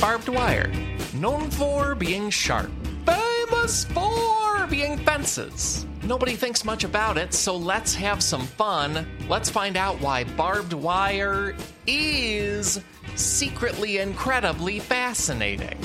barbed wire, known for being sharp, famous for being fences. Nobody thinks much about it, so let's have some fun. Let's find out why barbed wire is secretly incredibly fascinating.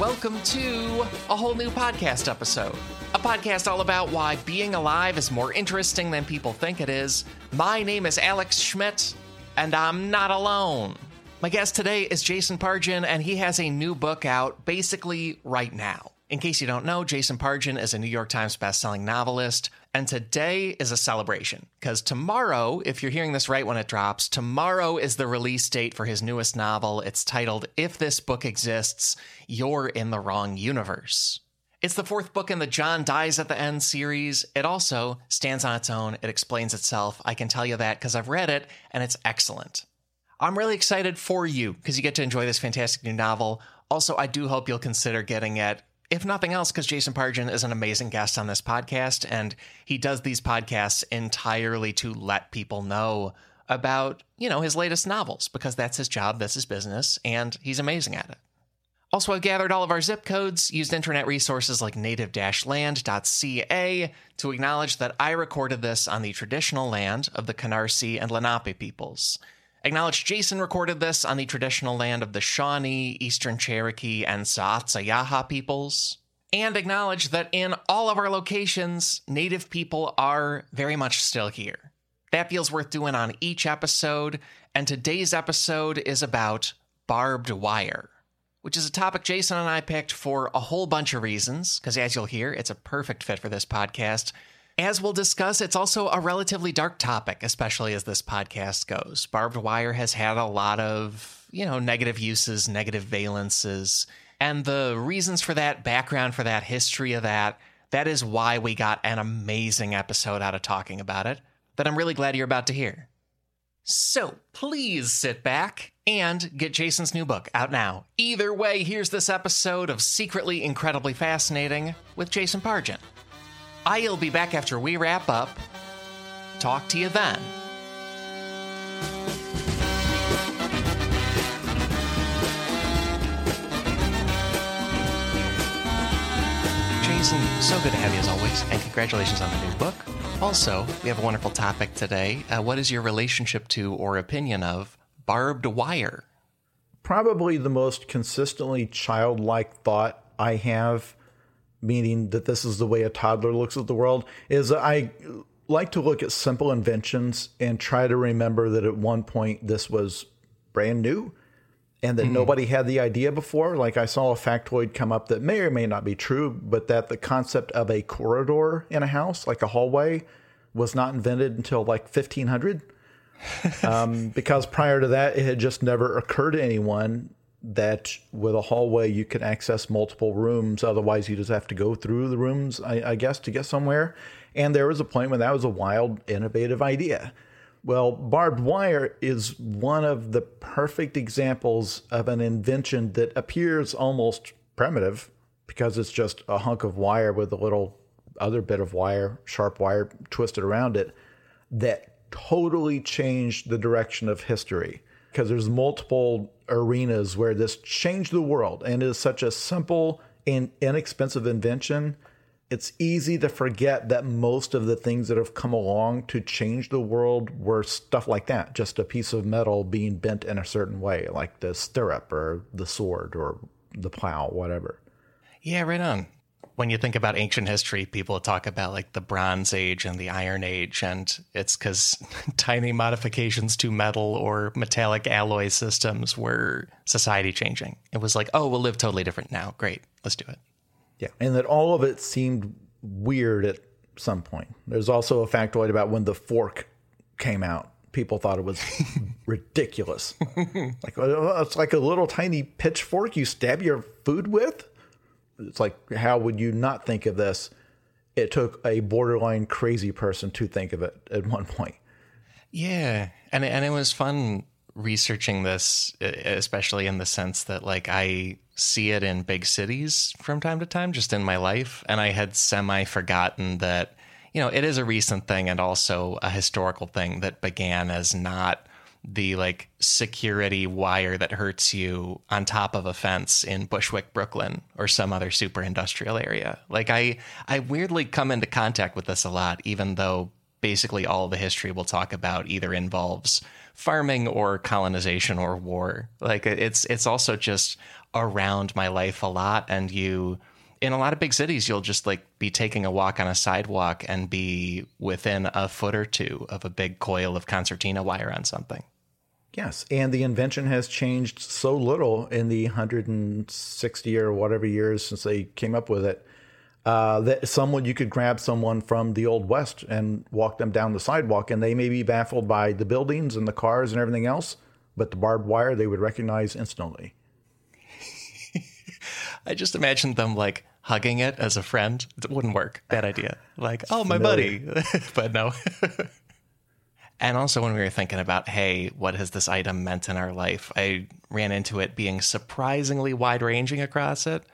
Welcome to a whole new podcast episode. A podcast all about why being alive is more interesting than people think it is. My name is Alex Schmidt, and I'm not alone. My guest today is Jason Pargin, and he has a new book out basically right now. In case you don't know, Jason Pargin is a New York Times bestselling novelist, and today is a celebration because tomorrow, if you're hearing this right when it drops, tomorrow is the release date for his newest novel. It's titled If This Book Exists, You're in the Wrong Universe. It's the fourth book in the John Dies at the End series. It also stands on its own, it explains itself. I can tell you that because I've read it and it's excellent. I'm really excited for you because you get to enjoy this fantastic new novel. Also, I do hope you'll consider getting it if nothing else, because Jason Pargin is an amazing guest on this podcast, and he does these podcasts entirely to let people know about, you know, his latest novels, because that's his job, that's his business, and he's amazing at it. Also, I've gathered all of our zip codes, used internet resources like native-land.ca to acknowledge that I recorded this on the traditional land of the Canarsie and Lenape peoples. Acknowledge Jason recorded this on the traditional land of the Shawnee, Eastern Cherokee, and Saatsayaha peoples. And acknowledge that in all of our locations, Native people are very much still here. That feels worth doing on each episode, and today's episode is about barbed wire, which is a topic Jason and I picked for a whole bunch of reasons, because as you'll hear, it's a perfect fit for this podcast. As we'll discuss, it's also a relatively dark topic, especially as this podcast goes. Barbed wire has had a lot of, you know, negative uses, negative valences, and the reasons for that, background for that, history of that, that is why we got an amazing episode out of talking about it that I'm really glad you're about to hear. So please sit back and get Jason's new book out now. Either way, here's this episode of Secretly Incredibly Fascinating with Jason Pargin. I'll be back after we wrap up. Talk to you then. Jason, so good to have you as always, and congratulations on the new book. Also, we have a wonderful topic today. Uh, what is your relationship to or opinion of barbed wire? Probably the most consistently childlike thought I have meaning that this is the way a toddler looks at the world, is I like to look at simple inventions and try to remember that at one point this was brand new and that mm-hmm. nobody had the idea before. Like I saw a factoid come up that may or may not be true, but that the concept of a corridor in a house, like a hallway, was not invented until like 1500. um, because prior to that, it had just never occurred to anyone that with a hallway you can access multiple rooms. Otherwise, you just have to go through the rooms, I, I, guess, to get somewhere. And there was a point when that was a wild, innovative idea. Well, barbed wire is one of the perfect examples of an invention that appears almost primitive because it's just a hunk of wire with a little other bit of wire, sharp wire twisted around it, that totally changed the direction of history because there's multiple arenas where this changed the world and it is such a simple and inexpensive invention it's easy to forget that most of the things that have come along to change the world were stuff like that. Just a piece of metal being bent in a certain way like the stirrup or the sword or the plow whatever. Yeah right on when you think about ancient history, people talk about like the Bronze Age and the Iron Age, and it's because tiny modifications to metal or metallic alloy systems were society changing. It was like, oh, we'll live totally different now. Great, let's do it. Yeah, and that all of it seemed weird at some point. There's also a factoid about when the fork came out. People thought it was ridiculous. like oh, it's like a little tiny pitchfork you stab your food with it's like how would you not think of this? It took a borderline crazy person to think of it at one point. Yeah. And and it was fun researching this, especially in the sense that like I see it in big cities from time to time, just in my life, and I had semi forgotten that you know it is a recent thing and also a historical thing that began as not the like security wire that hurts you on top of a fence in Bushwick, Brooklyn, or some other super industrial area. Like I, I weirdly come into contact with this a lot, even though basically all the history we'll talk about either involves farming or colonization or war. Like it's it's also just around my life a lot, and you in a lot of big cities, you'll just like be taking a walk on a sidewalk and be within a foot or two of a big coil of concertina wire on something. Yes, and the invention has changed so little in the 160 or whatever years since they came up with it. Uh, that someone you could grab someone from the old west and walk them down the sidewalk, and they may be baffled by the buildings and the cars and everything else, but the barbed wire they would recognize instantly. I just imagined them like hugging it as a friend. It wouldn't work. Bad idea. Like, oh, my buddy. but no. and also, when we were thinking about, hey, what has this item meant in our life? I ran into it being surprisingly wide ranging across it.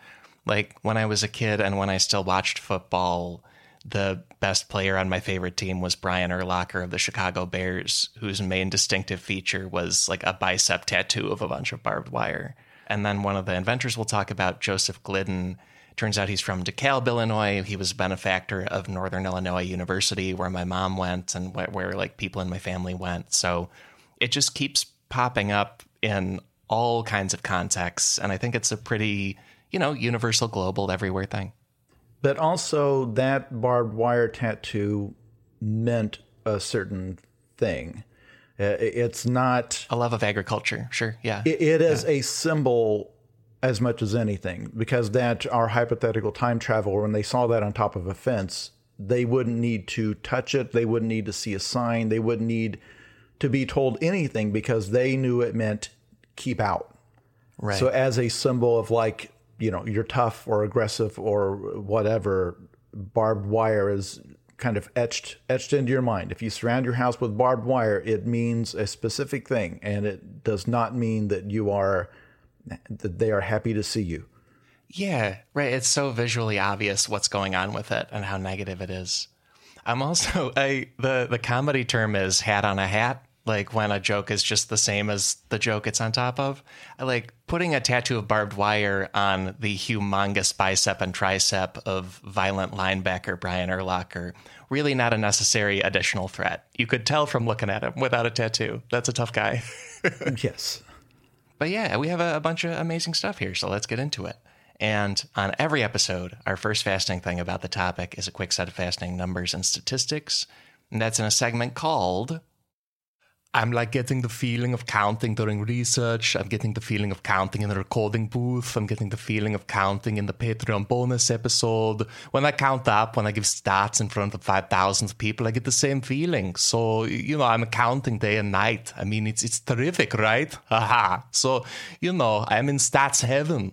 Like when I was a kid and when I still watched football, the best player on my favorite team was Brian Urlacher of the Chicago Bears, whose main distinctive feature was like a bicep tattoo of a bunch of barbed wire. And then one of the inventors we'll talk about, Joseph Glidden, turns out he's from DeKalb, Illinois. He was a benefactor of Northern Illinois University, where my mom went and where, where like people in my family went. So it just keeps popping up in all kinds of contexts. And I think it's a pretty, you know, universal, global, everywhere thing. But also, that barbed wire tattoo meant a certain thing. Uh, It's not. A love of agriculture, sure, yeah. It, it is a symbol as much as anything because that our hypothetical time traveler, when they saw that on top of a fence, they wouldn't need to touch it. They wouldn't need to see a sign. They wouldn't need to be told anything because they knew it meant keep out. right. So as a symbol of like, you know, you're tough or aggressive or whatever, barbed wire is kind of etched etched into your mind. If you surround your house with barbed wire, it means a specific thing and it does not mean that you are that they are happy to see you. Yeah, right. It's so visually obvious what's going on with it and how negative it is. I'm also I the the comedy term is hat on a hat. Like when a joke is just the same as the joke it's on top of. I like putting a tattoo of barbed wire on the humongous bicep and tricep of violent linebacker Brian Urlacher. Really not a necessary additional threat. You could tell from looking at him without a tattoo. That's a tough guy. yes. But yeah, we have a, a bunch of amazing stuff here, so let's get into it. And on every episode, our first fasting thing about the topic is a quick set of fasting numbers and statistics. And that's in a segment called I'm like getting the feeling of counting during research. I'm getting the feeling of counting in the recording booth. I'm getting the feeling of counting in the Patreon bonus episode. When I count up, when I give stats in front of 5,000 people, I get the same feeling. So, you know, I'm counting day and night. I mean, it's, it's terrific, right? Haha. So, you know, I'm in stats heaven.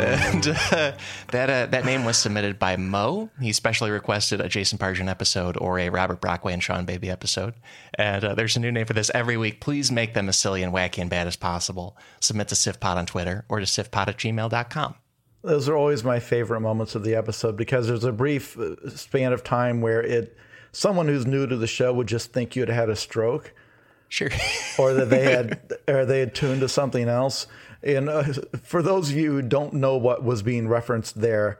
And uh, that uh, that name was submitted by Mo. He specially requested a Jason Pargin episode or a Robert Brockway and Sean Baby episode. And uh, there's a new name for this every week. Please make them as silly and wacky and bad as possible. Submit to SIFPod on Twitter or to SIFPod at gmail.com. Those are always my favorite moments of the episode because there's a brief uh, span of time where it someone who's new to the show would just think you'd had a stroke Sure. or that they had or they had tuned to something else. And uh, for those of you who don't know what was being referenced there,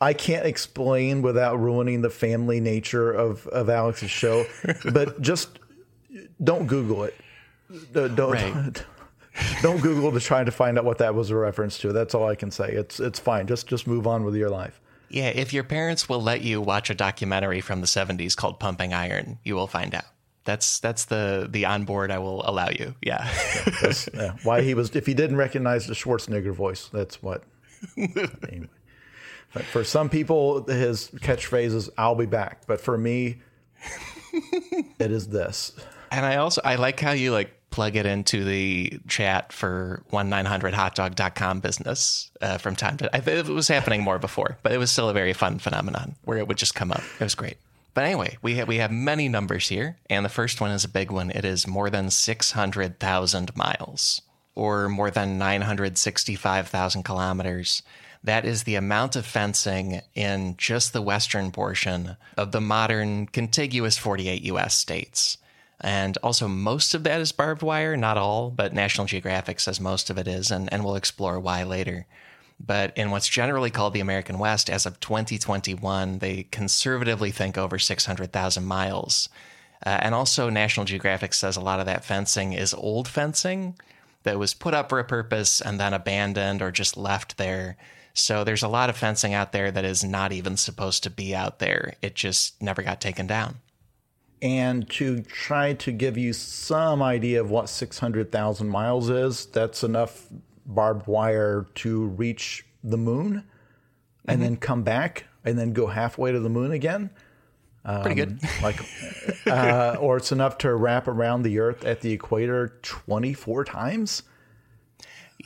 I can't explain without ruining the family nature of, of Alex's show. but just don't Google it. Uh, Don't Right. don't Google to try to find out what that was a reference to. That's all I can say. It's it's fine. Just just move on with your life. yeah, if your parents will let you watch a documentary from the 70s called Pumping Iron, you will find out. That's that's the the onboard I will allow you. Yeah. That's, yeah, why he was if he didn't recognize the Schwarzenegger voice, that's what. Anyway. But for some people, his catchphrase is "I'll be back," but for me, it is this. And I also I like how you like plug it into the chat for 1900hotdog.com business uh, from time to I, it was happening more before, but it was still a very fun phenomenon where it would just come up. It was great. But anyway, we have, we have many numbers here, and the first one is a big one. It is more than 600,000 miles, or more than 965,000 kilometers. That is the amount of fencing in just the western portion of the modern contiguous 48 US states. And also, most of that is barbed wire, not all, but National Geographic says most of it is, and, and we'll explore why later. But in what's generally called the American West, as of 2021, they conservatively think over 600,000 miles. Uh, and also, National Geographic says a lot of that fencing is old fencing that was put up for a purpose and then abandoned or just left there. So there's a lot of fencing out there that is not even supposed to be out there. It just never got taken down. And to try to give you some idea of what 600,000 miles is, that's enough barbed wire to reach the moon and mm-hmm. then come back and then go halfway to the moon again. Um, Pretty good. Um, like, uh, or it's enough to wrap around the Earth at the equator 24 times.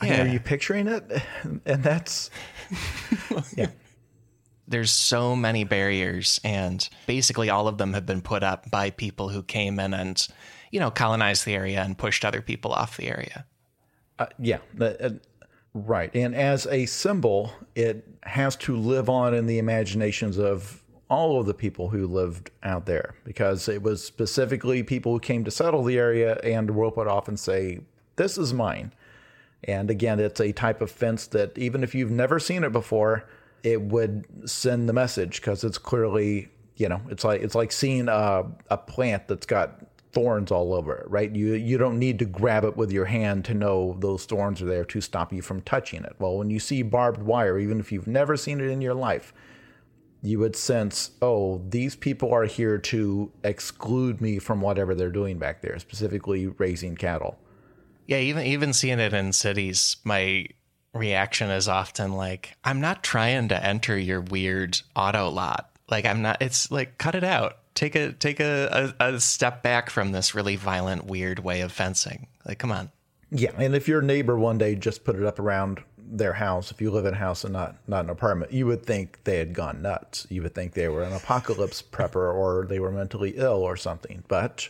Yeah. I mean, are you picturing it? And that's, yeah. There's so many barriers, and basically all of them have been put up by people who came in and, you know, colonized the area and pushed other people off the area. Uh, yeah, uh, right. And as a symbol, it has to live on in the imaginations of all of the people who lived out there because it was specifically people who came to settle the area and rope it off and say, This is mine. And again, it's a type of fence that even if you've never seen it before, it would send the message because it's clearly, you know, it's like it's like seeing a, a plant that's got thorns all over it, right? You you don't need to grab it with your hand to know those thorns are there to stop you from touching it. Well, when you see barbed wire, even if you've never seen it in your life, you would sense, oh, these people are here to exclude me from whatever they're doing back there, specifically raising cattle. Yeah, even even seeing it in cities, my reaction is often like, I'm not trying to enter your weird auto lot. Like I'm not it's like cut it out take a take a, a, a step back from this really violent, weird way of fencing. Like, come on. Yeah, and if your neighbor one day just put it up around their house, if you live in a house and not not an apartment, you would think they had gone nuts. You would think they were an apocalypse prepper or they were mentally ill or something. But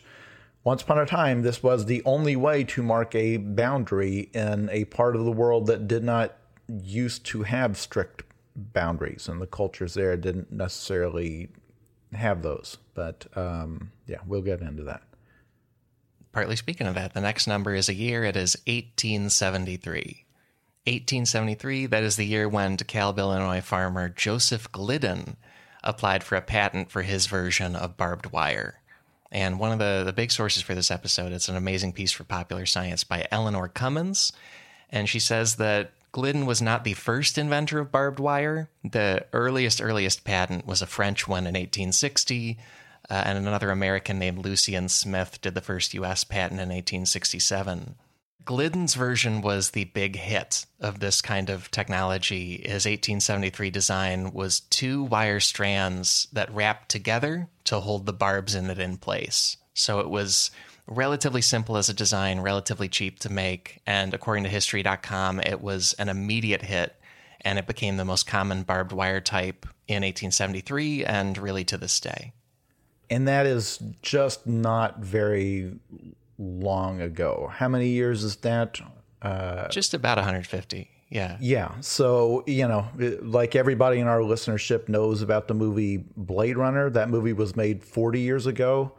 once upon a time, this was the only way to mark a boundary in a part of the world that did not used to have strict boundaries, and the cultures there didn't necessarily have those. But um, yeah, we'll get into that. Partly speaking of that, the next number is a year. It is 1873. 1873, that is the year when DeKalb, Illinois farmer Joseph Glidden applied for a patent for his version of barbed wire. And one of the, the big sources for this episode, it's an amazing piece for popular science by Eleanor Cummins. And she says that Glidden was not the first inventor of barbed wire. The earliest, earliest patent was a French one in 1860, uh, and another American named Lucien Smith did the first US patent in 1867. Glidden's version was the big hit of this kind of technology. His 1873 design was two wire strands that wrapped together to hold the barbs in it in place. So it was relatively simple as a design, relatively cheap to make, and according to History.com, it was an immediate hit, and it became the most common barbed wire type in 1873 and really to this day. And that is just not very long ago. How many years is that? Uh, just about 150. Yeah. Yeah. So, you know, like everybody in our listenership knows about the movie Blade Runner, that movie was made 40 years ago.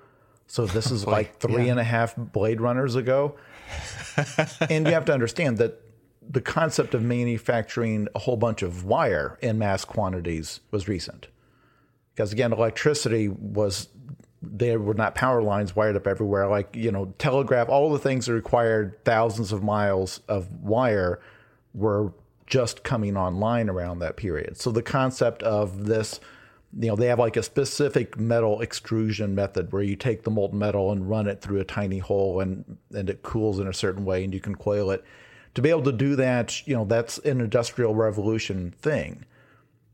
So this is like three yeah. and a half Blade Runners ago. and you have to understand that the concept of manufacturing a whole bunch of wire in mass quantities was recent. Because again, electricity was there were not power lines wired up everywhere. Like, you know, telegraph, all the things that required thousands of miles of wire were just coming online around that period. So the concept of this you know, they have like a specific metal extrusion method where you take the molten metal and run it through a tiny hole and and it cools in a certain way and you can coil it. To be able to do that, you know, that's an industrial revolution thing.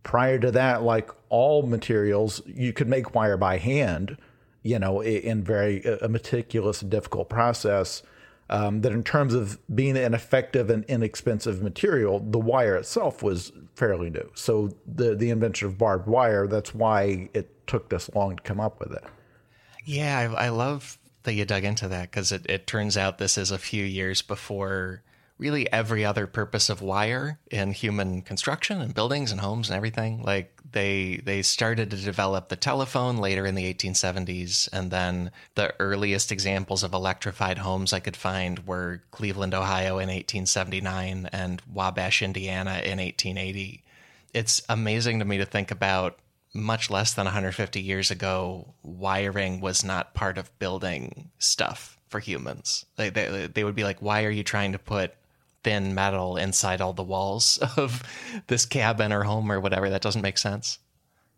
Prior to that, like all materials, you could make wire by hand, you know, in very uh, a meticulous, and difficult process um, that in terms of being an effective and inexpensive material, the wire itself was fairly new. So the the invention of barbed wire, that's why it took this long to come up with it. Yeah, I, I love that you dug into that because it, it turns out this is a few years before really every other purpose of wire in human construction and buildings and homes and everything. Like they they started to develop the telephone later in the 1870s, and then the earliest examples of electrified homes I could find were Cleveland, Ohio in 1879 and Wabash, Indiana in 1880. It's amazing to me to think about much less than 150 years ago, wiring was not part of building stuff for humans. They, they, they would be like, why are you trying to put thin metal inside all the walls of this cabin or home or whatever? That doesn't make sense.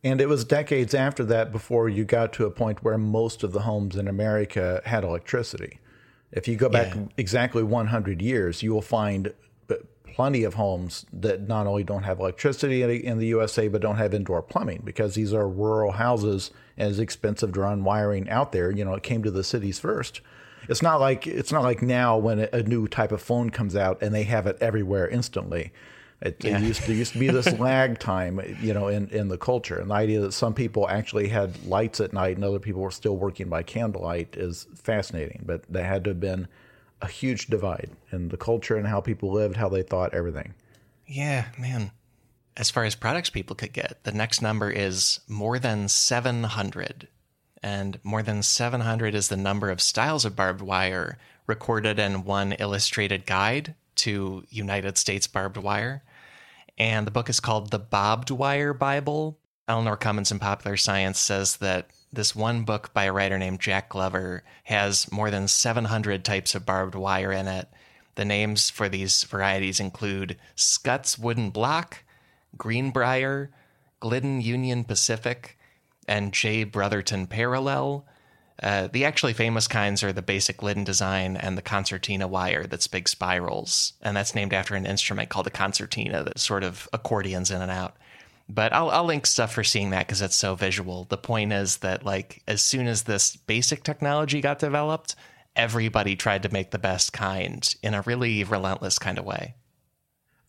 And it was decades after that before you got to a point where most of the homes in America had electricity. If you go back yeah. exactly 100 years, you will find plenty of homes that not only don't have electricity in the USA, but don't have indoor plumbing because these are rural houses and it's expensive to run wiring out there. You know, it came to the cities first. It's not like it's not like now when a new type of phone comes out and they have it everywhere instantly. It, yeah. it used to used to be this lag time, you know, in, in the culture. And the idea that some people actually had lights at night and other people were still working by candlelight is fascinating. But they had to have been a huge divide in the culture and how people lived, how they thought, everything. Yeah, man. As far as products people could get, the next number is more than 700. And more than 700 is the number of styles of barbed wire recorded in one illustrated guide to United States barbed wire. And the book is called The Bobbed Wire Bible. Eleanor Cummins in Popular Science says that this one book by a writer named Jack Glover has more than 700 types of barbed wire in it. The names for these varieties include Scutt's Wooden Block, Greenbrier, Glidden Union Pacific, and J. Brotherton Parallel. Uh, the actually famous kinds are the basic Glidden design and the concertina wire that's big spirals. And that's named after an instrument called the concertina that sort of accordions in and out but I'll, I'll link stuff for seeing that because it's so visual. The point is that like as soon as this basic technology got developed, everybody tried to make the best kind in a really relentless kind of way.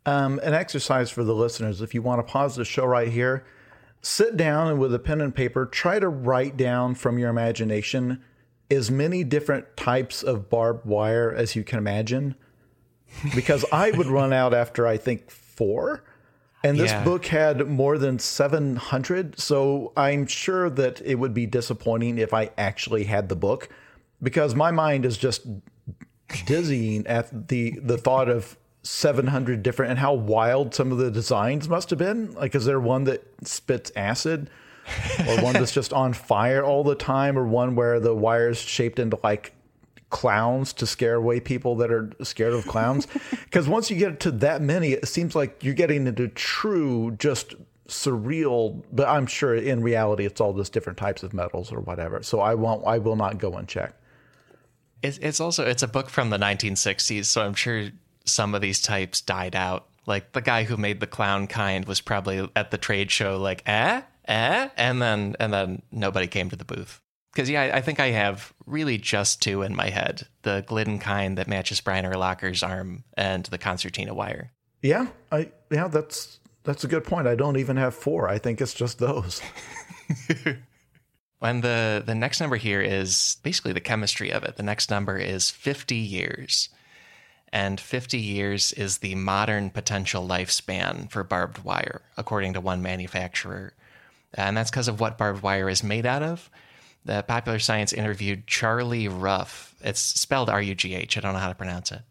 Um, an exercise for the listeners: if you want to pause the show right here, sit down and with a pen and paper, try to write down from your imagination as many different types of barbed wire as you can imagine. Because I would run out after I think four. And this yeah. book had more than 700. So I'm sure that it would be disappointing if I actually had the book because my mind is just dizzying at the, the thought of 700 different and how wild some of the designs must have been. Like, is there one that spits acid? or one that's just on fire all the time, or one where the wire's shaped into like clowns to scare away people that are scared of clowns. Because once you get to that many, it seems like you're getting into true, just surreal. But I'm sure in reality, it's all just different types of metals or whatever. So I won't. I will not go and check. It's also it's a book from the 1960s, so I'm sure some of these types died out. Like the guy who made the clown kind was probably at the trade show, like eh, eh, and then and then nobody came to the booth because yeah, I think I have really just two in my head: the Glidden kind that matches Brian Urlacher's arm, and the concertina wire. Yeah, I yeah, that's that's a good point. I don't even have four. I think it's just those. and the the next number here is basically the chemistry of it. The next number is fifty years. And 50 years is the modern potential lifespan for barbed wire, according to one manufacturer. And that's because of what barbed wire is made out of the Popular Science interviewed Charlie Rugh. It's spelled R U G H. I don't know how to pronounce it.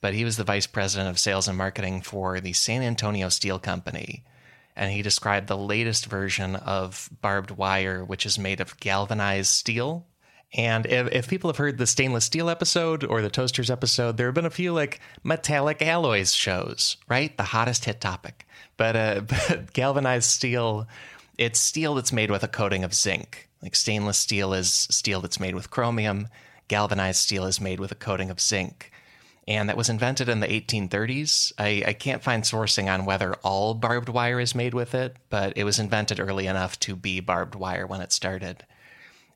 But he was the vice president of sales and marketing for the San Antonio Steel Company. And he described the latest version of barbed wire, which is made of galvanized steel. And if, if people have heard the stainless steel episode or the toasters episode, there have been a few like metallic alloys shows, right? The hottest hit topic. But, uh, but galvanized steel, it's steel that's made with a coating of zinc like stainless steel is steel that's made with chromium, galvanized steel is made with a coating of zinc. And that was invented in the 1830s. I, I can't find sourcing on whether all barbed wire is made with it, but it was invented early enough to be barbed wire when it started.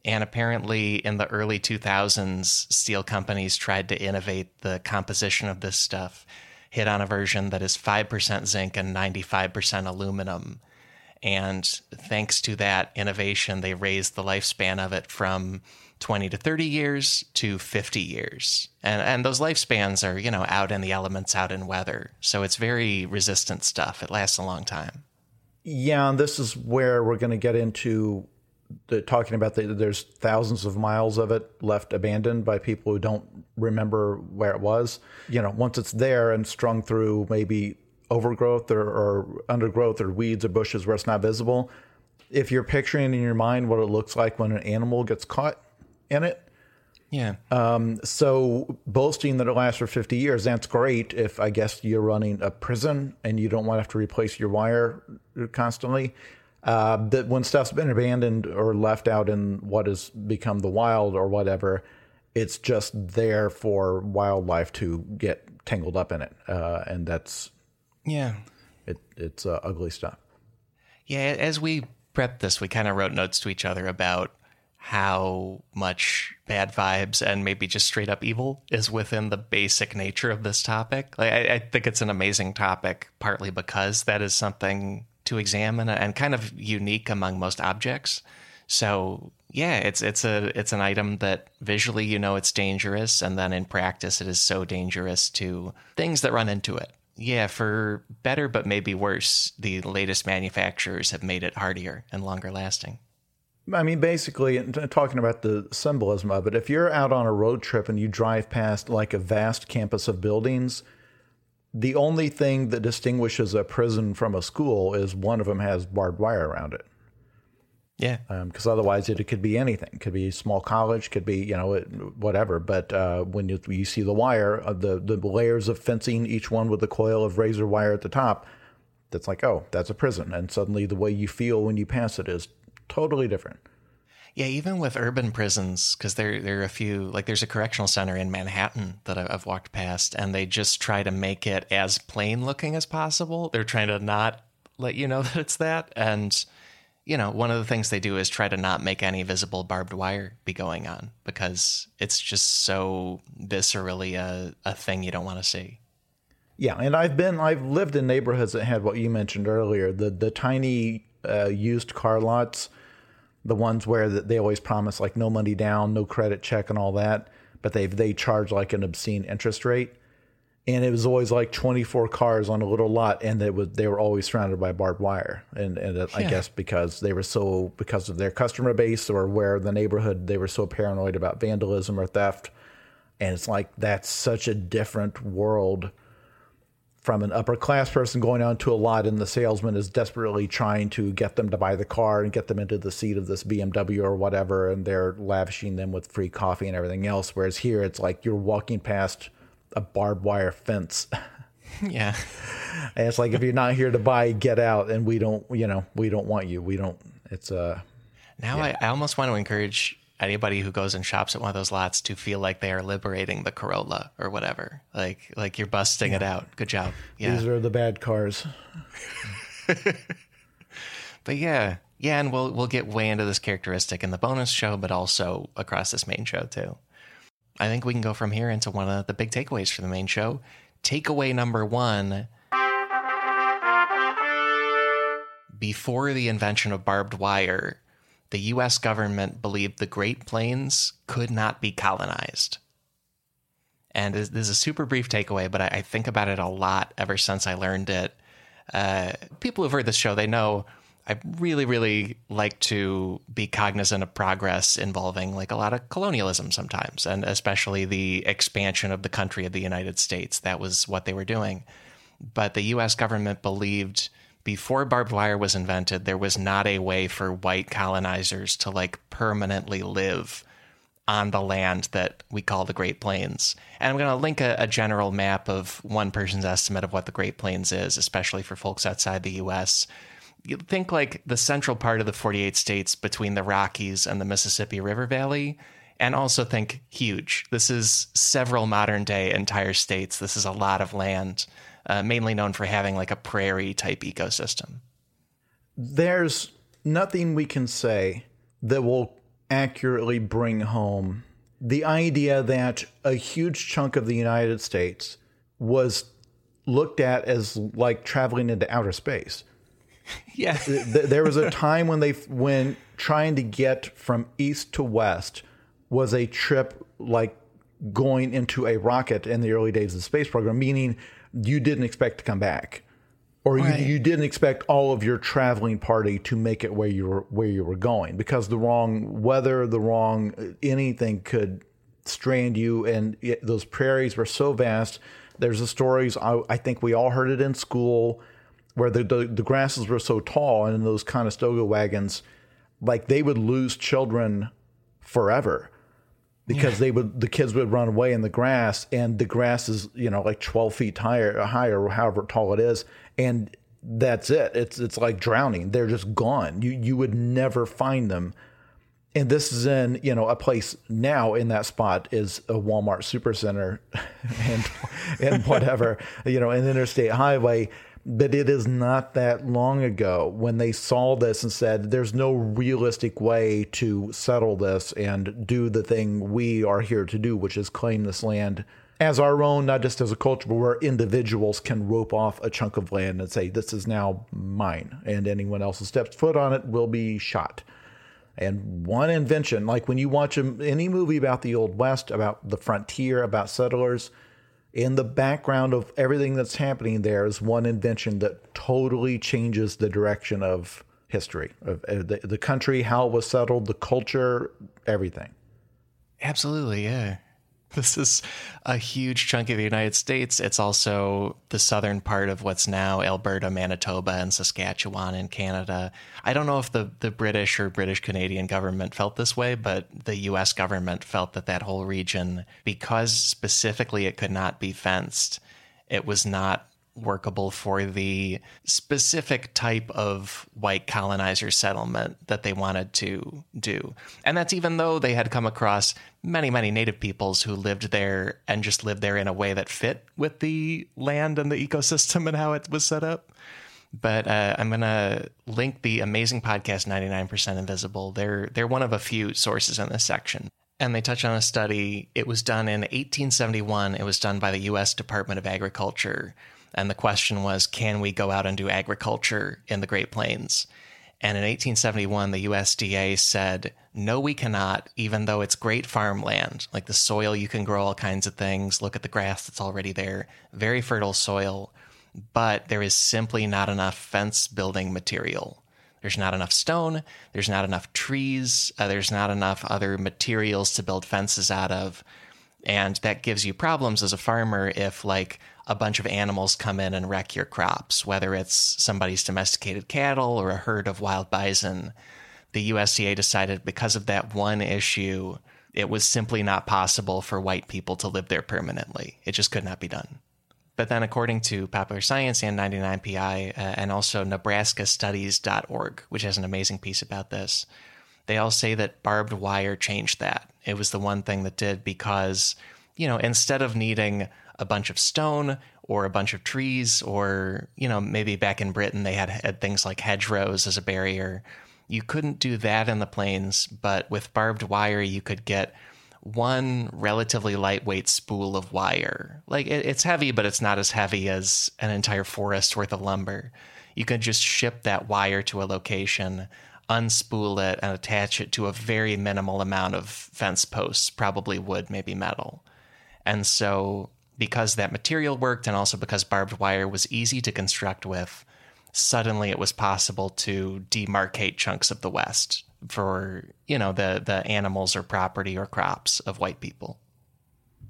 And apparently, in the early 2000s, steel companies tried to innovate the composition of this stuff, hit on a version that is 5% zinc and 95% aluminum And thanks to that innovation, they raised the lifespan of it from 20 to 30 years to 50 years. And, and those lifespans are, you know, out in the elements, out in weather. So it's very resistant stuff. It lasts a long time. Yeah, and this is where we're going to get into the, talking about the, there's thousands of miles of it left abandoned by people who don't remember where it was. You know, once it's there and strung through maybe overgrowth or, or undergrowth or weeds or bushes where it's not visible, if you're picturing in your mind what it looks like when an animal gets caught in it, yeah. Um, so boasting that it lasts for 50 years, that's great if I guess you're running a prison and you don't want to have to replace your wire constantly. Uh, that when stuff's been abandoned or left out in what has become the wild or whatever, it's just there for wildlife to get tangled up in it. Uh, and that's, yeah, it, it's uh, ugly stuff. Yeah. As we prepped this, we kind of wrote notes to each other about how much bad vibes and maybe just straight up evil is within the basic nature of this topic. Like, I, I, think it's an amazing topic, partly because that is something to examine and kind of unique among most objects. So yeah, it's it's a it's an item that visually you know it's dangerous, and then in practice it is so dangerous to things that run into it. Yeah, for better but maybe worse, the latest manufacturers have made it hardier and longer lasting. I mean, basically, talking about the symbolism of it, if you're out on a road trip and you drive past like a vast campus of buildings, the only thing that distinguishes a prison from a school is one of them has barbed wire around it. Yeah. Because um, otherwise, it, it, could be anything. It could be a small college, could be, you know, it, whatever. But uh, when you, you see the wire, uh, the, the layers of fencing, each one with a coil of razor wire at the top, that's like, oh, that's a prison. And suddenly the way you feel when you pass it is totally different. Yeah, even with urban prisons, because there there are a few like there's a correctional center in Manhattan that I've walked past, and they just try to make it as plain looking as possible. They're trying to not let you know that it's that, and you know one of the things they do is try to not make any visible barbed wire be going on because it's just so viscerally a, a thing you don't want to see. Yeah, and I've been I've lived in neighborhoods that had what you mentioned earlier the the tiny uh, used car lots the ones where they always promise like no money down, no credit check, and all that, but they they charge like an obscene interest rate. And it was always like 24 cars on a little lot, and they was they were always surrounded by barbed wire. And and yeah. I guess because they were so because of their customer base or where the neighborhood they were so paranoid about vandalism or theft. And it's like that's such a different world from an upper class person going on to a lot and the salesman is desperately trying to get them to buy the car and get them into the seat of this BMW or whatever and they're lavishing them with free coffee and everything else. Whereas here it's like you're walking past a barbed wire fence. Yeah. And it's like if you're not here to buy get out. And we don't you know we don't want you. We don't it's uh now yeah. I, I almost want to encourage anybody who goes and shops at one of those lots to feel like they are liberating the Corolla or whatever. Like like you're busting it out. Good job. Yeah. These are the bad cars. but yeah. Yeah, and we'll we'll get way into this characteristic in the bonus show, but also across this main show too. I think we can go from here into one of the big takeaways for the main show. Takeaway number one. Before the invention of barbed wire, the US government believed the Great Plains could not be colonized. And this is a super brief takeaway, but I, think about it a lot ever since I learned it. Uh, people who've heard this show, they know I really, really like to be cognizant of progress involving like a lot of colonialism sometimes, and especially the expansion of the country of the United States. That was what they were doing. But the US government believed before barbed wire was invented, there was not a way for white colonizers to like permanently live on the land that we call the Great Plains. And I'm going to link a, a, general map of one person's estimate of what the Great Plains is, especially for folks outside the US. You think like the central part of the 48 states between the Rockies and the Mississippi River Valley. And also think huge. This is several modern day entire states. This is a lot of land uh, mainly known for having like a prairie type ecosystem. There's nothing we can say that will accurately bring home the idea that a huge chunk of the United States was looked at as like traveling into outer space. yeah. there was a time when they when trying to get from east to west was a trip like going into a rocket in the early days of the space program, meaning you didn't expect to come back. Or right. you, you didn't expect all of your traveling party to make it where you were where you were going because the wrong weather, the wrong uh, anything could strand you, and it, those prairies were so vast. There's the stories I, I think we all heard it in school where the, the, the grasses were so tall and in those Conestoga wagons, like they would lose children forever because yeah. they would the kids would run away in the grass and the grass is you know like 12 feet higher higher however tall it is and that's it. It's it's like drowning. They're just gone. You you would never find them. And this is in you know a place now in that spot is a Walmart supercenter and and whatever you know an interstate highway but it is not that long ago when they saw this and said, there's no realistic way to settle this and do the thing we are here to do, which is claim this land as our own, not just as a culture, but where individuals can rope off a chunk of land and say, this is now mine. And anyone else who steps foot on it will be shot. And one invention, like when you watch any movie about the Old West, about the frontier, about settlers, in the background of everything that's happening there is one invention that totally changes the direction of history of uh, the, the country how it was settled the culture everything. Absolutely yeah This is a huge chunk of the United States. It's also the southern part of what's now Alberta, Manitoba, and Saskatchewan in Canada. I don't know if the, the British or British Canadian government felt this way, but the US government felt that that whole region, because specifically it could not be fenced, it was not workable for the specific type of white colonizer settlement that they wanted to do. And that's even though they had come across many, many native peoples who lived there and just lived there in a way that fit with the land and the ecosystem and how it was set up. But uh, I'm gonna link the amazing podcast 99% Invisible. They're they're one of a few sources in this section and they touch on a study. It was done in 1871. It was done by the U.S. Department of Agriculture, and the question was, can we go out and do agriculture in the Great Plains? And in 1871, the USDA said, no, we cannot, even though it's great farmland. Like the soil, you can grow all kinds of things. Look at the grass that's already there. Very fertile soil. But there is simply not enough fence building material. There's not enough stone. There's not enough trees. Uh, there's not enough other materials to build fences out of. And that gives you problems as a farmer if, like, a bunch of animals come in and wreck your crops, whether it's somebody's domesticated cattle or a herd of wild bison. The USDA decided because of that one issue, it was simply not possible for white people to live there permanently. It just could not be done. But then, according to Popular Science and 99PI, uh, and also NebraskaStudies.org, which has an amazing piece about this, they all say that barbed wire changed that. It was the one thing that did because, you know, instead of needing a bunch of stone or a bunch of trees, or, you know, maybe back in Britain they had, had things like hedgerows as a barrier. You couldn't do that in the plains, but with barbed wire, you could get one relatively lightweight spool of wire. Like it, it's heavy, but it's not as heavy as an entire forest worth of lumber. You could just ship that wire to a location, unspool it, and attach it to a very minimal amount of fence posts, probably wood, maybe metal. And so because that material worked and also because barbed wire was easy to construct with, suddenly it was possible to demarcate chunks of the West for, you know, the, the animals or property or crops of white people.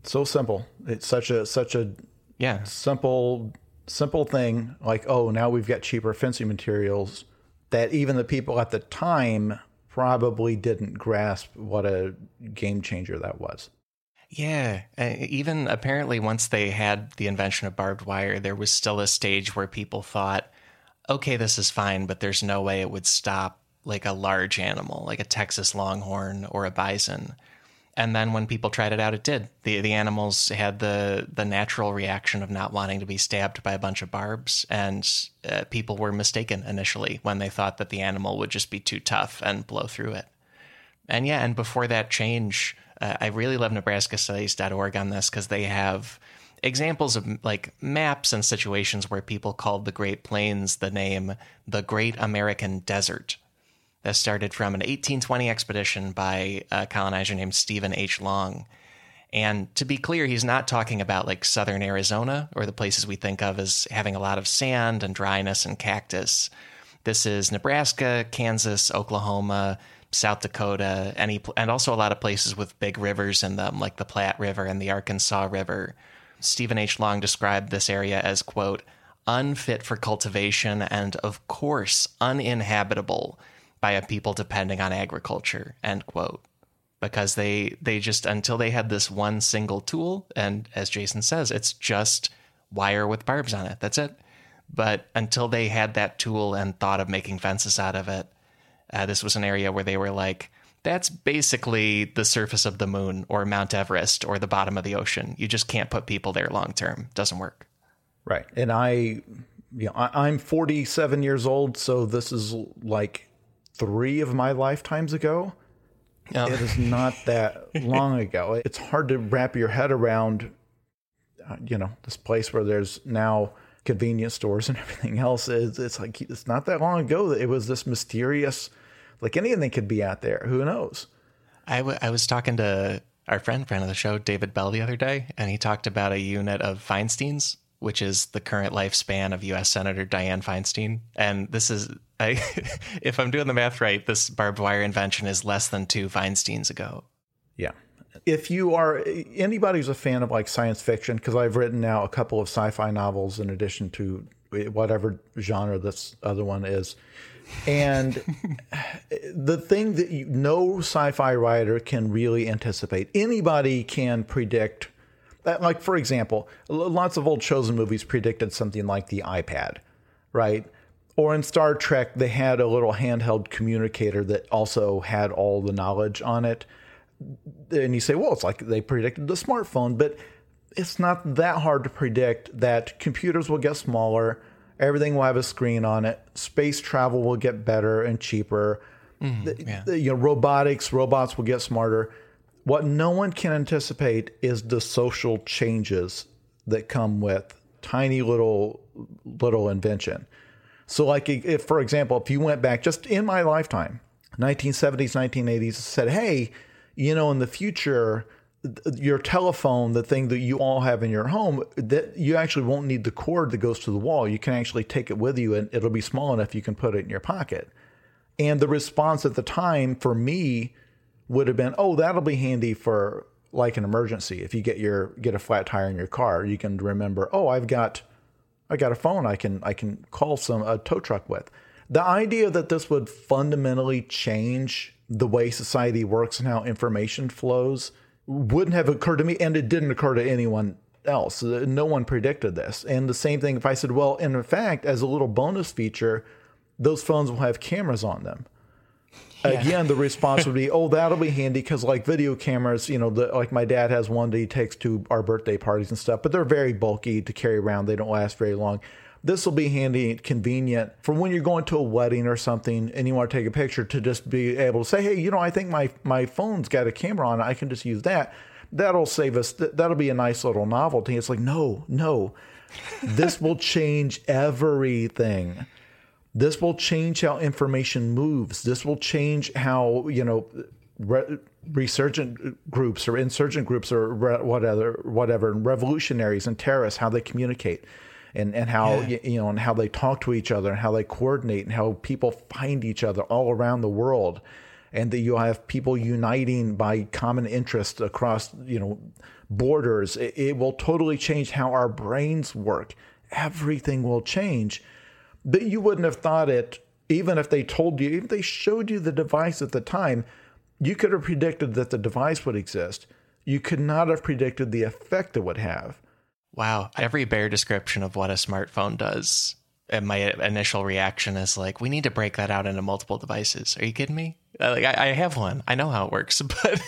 So simple. It's such a such a yeah simple simple thing like oh now we've got cheaper fencing materials that even the people at the time probably didn't grasp what a game changer that was. Yeah, uh, even apparently once they had the invention of barbed wire, there was still a stage where people thought, okay, this is fine, but there's no way it would stop like a large animal, like a Texas longhorn or a bison. And then when people tried it out, it did. The the animals had the the natural reaction of not wanting to be stabbed by a bunch of barbs, and uh, people were mistaken initially when they thought that the animal would just be too tough and blow through it. And yeah, and before that change, uh, I really love NebraskaStudies.org on this because they have examples of like maps and situations where people called the Great Plains the name the Great American Desert. That started from an 1820 expedition by a colonizer named Stephen H. Long. And to be clear, he's not talking about like southern Arizona or the places we think of as having a lot of sand and dryness and cactus. This is Nebraska, Kansas, Oklahoma, South Dakota, any and also a lot of places with big rivers in them, like the Platte River and the Arkansas River. Stephen H. Long described this area as quote unfit for cultivation and of course uninhabitable by a people depending on agriculture end quote because they they just until they had this one single tool and as Jason says it's just wire with barbs on it that's it but until they had that tool and thought of making fences out of it uh, this was an area where they were like, that's basically the surface of the moon or Mount Everest or the bottom of the ocean. You just can't put people there long term. Doesn't work. Right. And I, you know, I, I'm 47 years old, so this is like three of my lifetimes ago. Oh. It is not that long ago. It's hard to wrap your head around, uh, you know, this place where there's now convenience stores and everything else. It's, it's like it's not that long ago that it was this mysterious like anything could be out there. Who knows? I, w- I was talking to our friend, friend of the show, David Bell, the other day, and he talked about a unit of Feinstein's, which is the current lifespan of U.S. Senator Dianne Feinstein. And this is, I, if I'm doing the math right, this barbed wire invention is less than two Feinsteins ago. Yeah. If you are anybody who's a fan of like science fiction, because I've written now a couple of sci-fi novels in addition to whatever genre this other one is and the thing that you, no sci-fi writer can really anticipate, anybody can predict. That, like for example, lots of old Chosen movies predicted something like the iPad, right? Or in Star Trek, they had a little handheld communicator that also had all the knowledge on it. And you say, well, it's like they predicted the smartphone, but it's not that hard to predict that computers will get smaller Everything will have a screen on it. Space travel will get better and cheaper. Mm, the, yeah. the, you know, robotics, robots will get smarter. What no one can anticipate is the social changes that come with tiny little little invention. So, like, if for example, if you went back just in my lifetime, 1970s, 1980s, said, "Hey, you know, in the future." Your telephone, the thing that you all have in your home, that you actually won't need the cord that goes to the wall. You can actually take it with you and it'll be small enough you can put it in your pocket. And the response at the time for me would have been, "Oh, that'll be handy for like an emergency. If you get your get a flat tire in your car, you can remember, "Oh, I've got I got a phone I can I can call some a tow truck with." The idea that this would fundamentally change the way society works and how information flows wouldn't have occurred to me, and it didn't occur to anyone else. Uh, no one predicted this. And the same thing if I said, well, in fact, as a little bonus feature, those phones will have cameras on them. Yeah. Again, the response would be, "Oh, that'll be handy because, like video cameras, you know, the, like my dad has one that he takes to our birthday parties and stuff, but they're very bulky to carry around. They don't last very long. This will be handy and convenient for when you're going to a wedding or something and you want to take a picture to just be able to say, hey, you know, I think my, my phone's got a camera on it. I can just use that. That'll save us. That'll be a nice little novelty. It's like, no, no. this will change everything. This will change how information moves. This will change how, you know, re- resurgent groups or insurgent groups or re- whatever, whatever, and revolutionaries and terrorists, how they communicate and and how yeah. you know and how they talk to each other and how they coordinate and how people find each other all around the world. And that you have people uniting by common interest across you know borders. It, it will totally change how our brains work. Everything will change. But you wouldn't have thought it even if they told you even if they showed you the device at the time you could have predicted that the device would exist. You could not have predicted the effect it would have Wow. Every bare description of what a smartphone does, and my initial reaction is like, we need to break that out into multiple devices. Are you kidding me? Like, I, I have one. I know how it works, but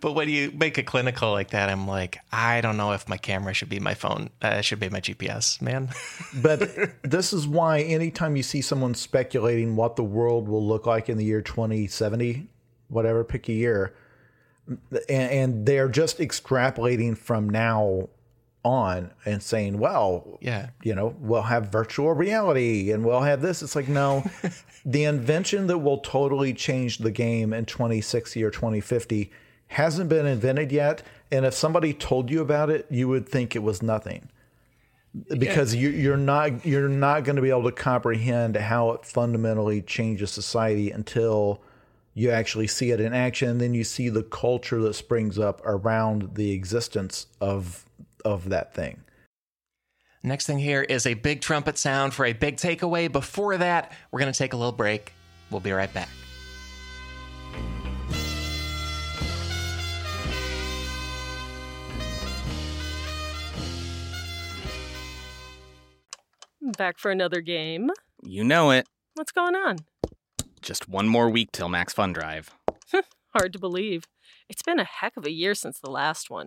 but when you make a clinical like that, I'm like, I don't know if my camera should be my phone. Uh, should be my GPS, man. but this is why anytime you see someone speculating what the world will look like in the year 2070, whatever, pick a year, and, and they're just extrapolating from now on and saying, well, Yeah. you know, we'll have virtual reality and we'll have this. It's like, no, the invention that will totally change the game in 2060 or 2050 hasn't been invented yet. And if somebody told you about it, you would think it was nothing because you, you're not you're not going to be able to comprehend how it fundamentally changes society until you actually see it in action and then you see the culture that springs up around the existence of of that thing Next thing here is a big trumpet sound for a big takeaway. Before that, we're going to take a little break. We'll be right back. Back for another game. You know it. What's going on? Just one more week till Max Fun Drive. Hard to believe. It's been a heck of a year since the last one.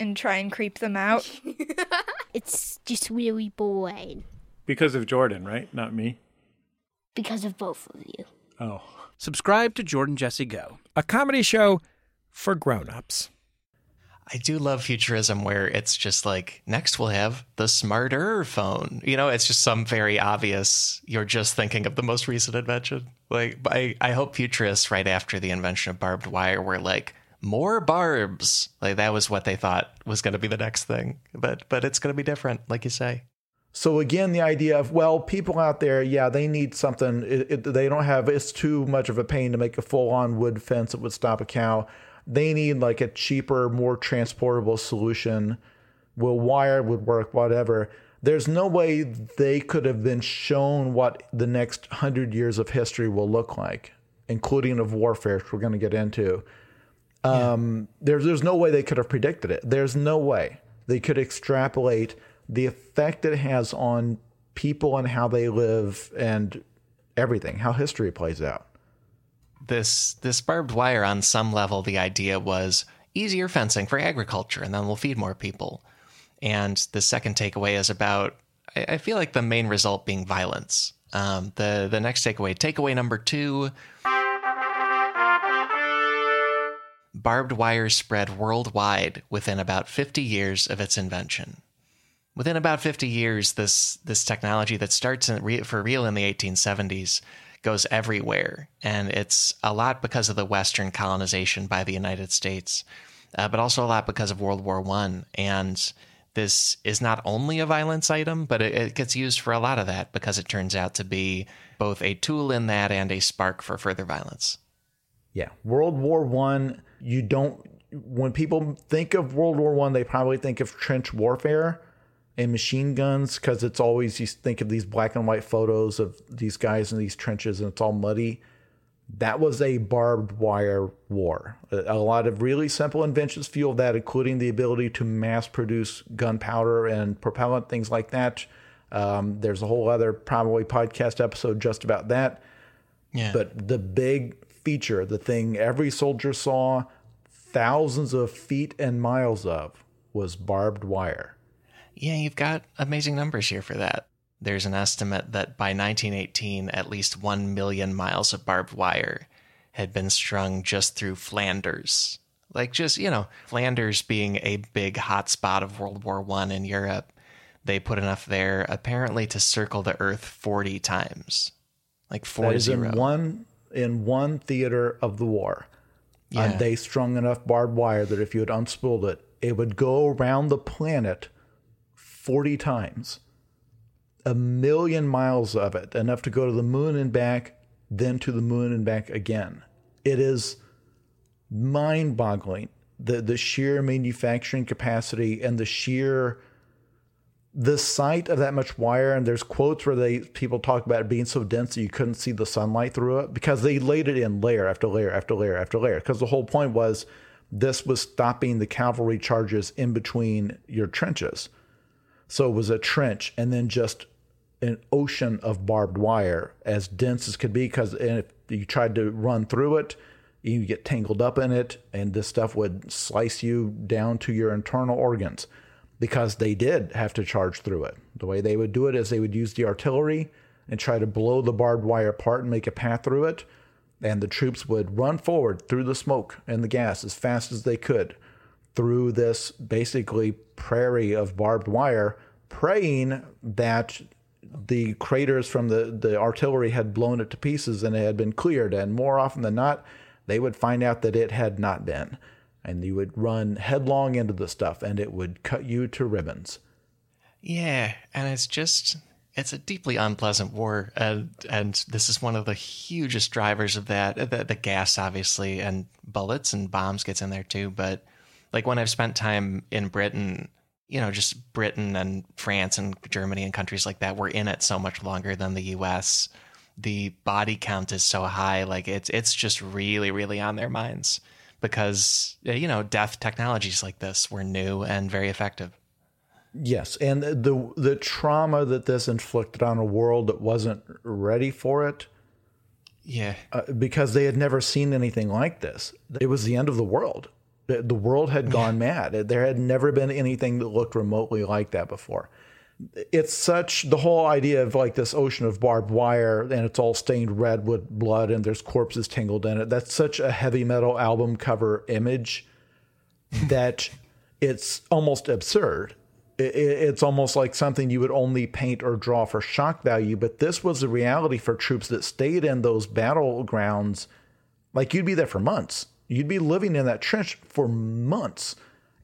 and try and creep them out. It's just really boring Because of Jordan, right? Not me. because of both of you. Oh. Subscribe to Jordan Jesse Go. A comedy show for grown-ups. I do love futurism where it's just like next we'll have the smarter phone. You know, it's just some very obvious. You're just thinking of the most recent invention. Like I, I hope futurists right after the invention of barbed wire were like more barbs. Like that was what they thought was going to be the next thing. But but it's going to be different, like you say. So again, the idea of well, people out there, yeah, they need something. It, it, they don't have. It's too much of a pain to make a full-on wood fence that would stop a cow. They need like a cheaper, more transportable solution. Will wire would work, whatever. There's no way they could have been shown what the next hundred years of history will look like, including of warfare, which we're going to get into. Um, there's there's no way they could have predicted it. There's no way they could extrapolate the effect it has on people and how they live and everything, how history plays out. this this barbed wire on some level the idea was easier fencing for agriculture and then we'll feed more people and the second takeaway is about i, I feel like the main result being violence um, the the next takeaway takeaway number two barbed wire spread worldwide within about 50 years of its invention. Within about 50 years this this technology that starts for real in the 1870s goes everywhere. And it's a lot because of the western colonization by the united states uh, but also a lot because of world war one. And this is not only a violence item but it, it gets used for a lot of that because it turns out to be both a tool in that and a spark for further violence Yeah, World War One. You don't. When people think of World War One, they probably think of trench warfare and machine guns because it's always you think of these black and white photos of these guys in these trenches and it's all muddy. That was a barbed wire war. A lot of really simple inventions fueled that, including the ability to mass produce gunpowder and propellant, things like that. Um, there's a whole other probably podcast episode just about that. yeah But the big feature, the thing every soldier saw thousands of feet and miles of, was barbed wire. Yeah, you've got amazing numbers here for that. There's an estimate that by 1918, at least 1 million miles of barbed wire had been strung just through Flanders. Like, just, you know, Flanders being a big hotspot of World War One in Europe, they put enough there apparently to circle the Earth 40 times. Like That four is zero. in one in one theater of the war. Yeah. And they strung enough barbed wire that if you had unspooled it, it would go around the planet 40 times, a million miles of it, enough to go to the moon and back, then to the moon and back again. It is mind boggling the, the sheer manufacturing capacity and the sheer the sight of that much wire and there's quotes where they people talk about it being so dense that you couldn't see the sunlight through it because they laid it in layer after layer after layer after layer. Because the whole point was this was stopping the cavalry charges in between your trenches. So it was a trench and then just an ocean of barbed wire as dense as could be because if you tried to run through it you get tangled up in it and this stuff would slice you down to your internal organs because they did have to charge through it. The way they would do it is they would use the artillery and try to blow the barbed wire apart and make a path through it. And the troops would run forward through the smoke and the gas as fast as they could through this basically prairie of barbed wire, praying that the craters from the, the artillery had blown it to pieces and it had been cleared. And more often than not, they would find out that it had not been and you would run headlong into the stuff and it would cut you to ribbons. Yeah, and it's just it's a deeply unpleasant war, and and this is one of the hugest drivers of that. The, the gas, obviously, and bullets and bombs gets in there too. But like when I've spent time in Britain, you know, just Britain and France and Germany and countries like that, we're in it so much longer than the U.S. The body count is so high, like it's it's just really, really on their minds because you know death technologies like this were new and very effective. Yes, and the the trauma that this inflicted on a world that wasn't ready for it. Yeah, uh, because they had never seen anything like this. It was the end of the world. The, the world had gone mad. There had never been anything that looked remotely like that before. It's such the whole idea of like this ocean of barbed wire and it's all stained red with blood and there's corpses tangled in it. That's such a heavy metal album cover image that it's almost absurd it's almost like something you would only paint or draw for shock value. But this was the reality for troops that stayed in those battlegrounds. Like you'd be there for months. You'd be living in that trench for months.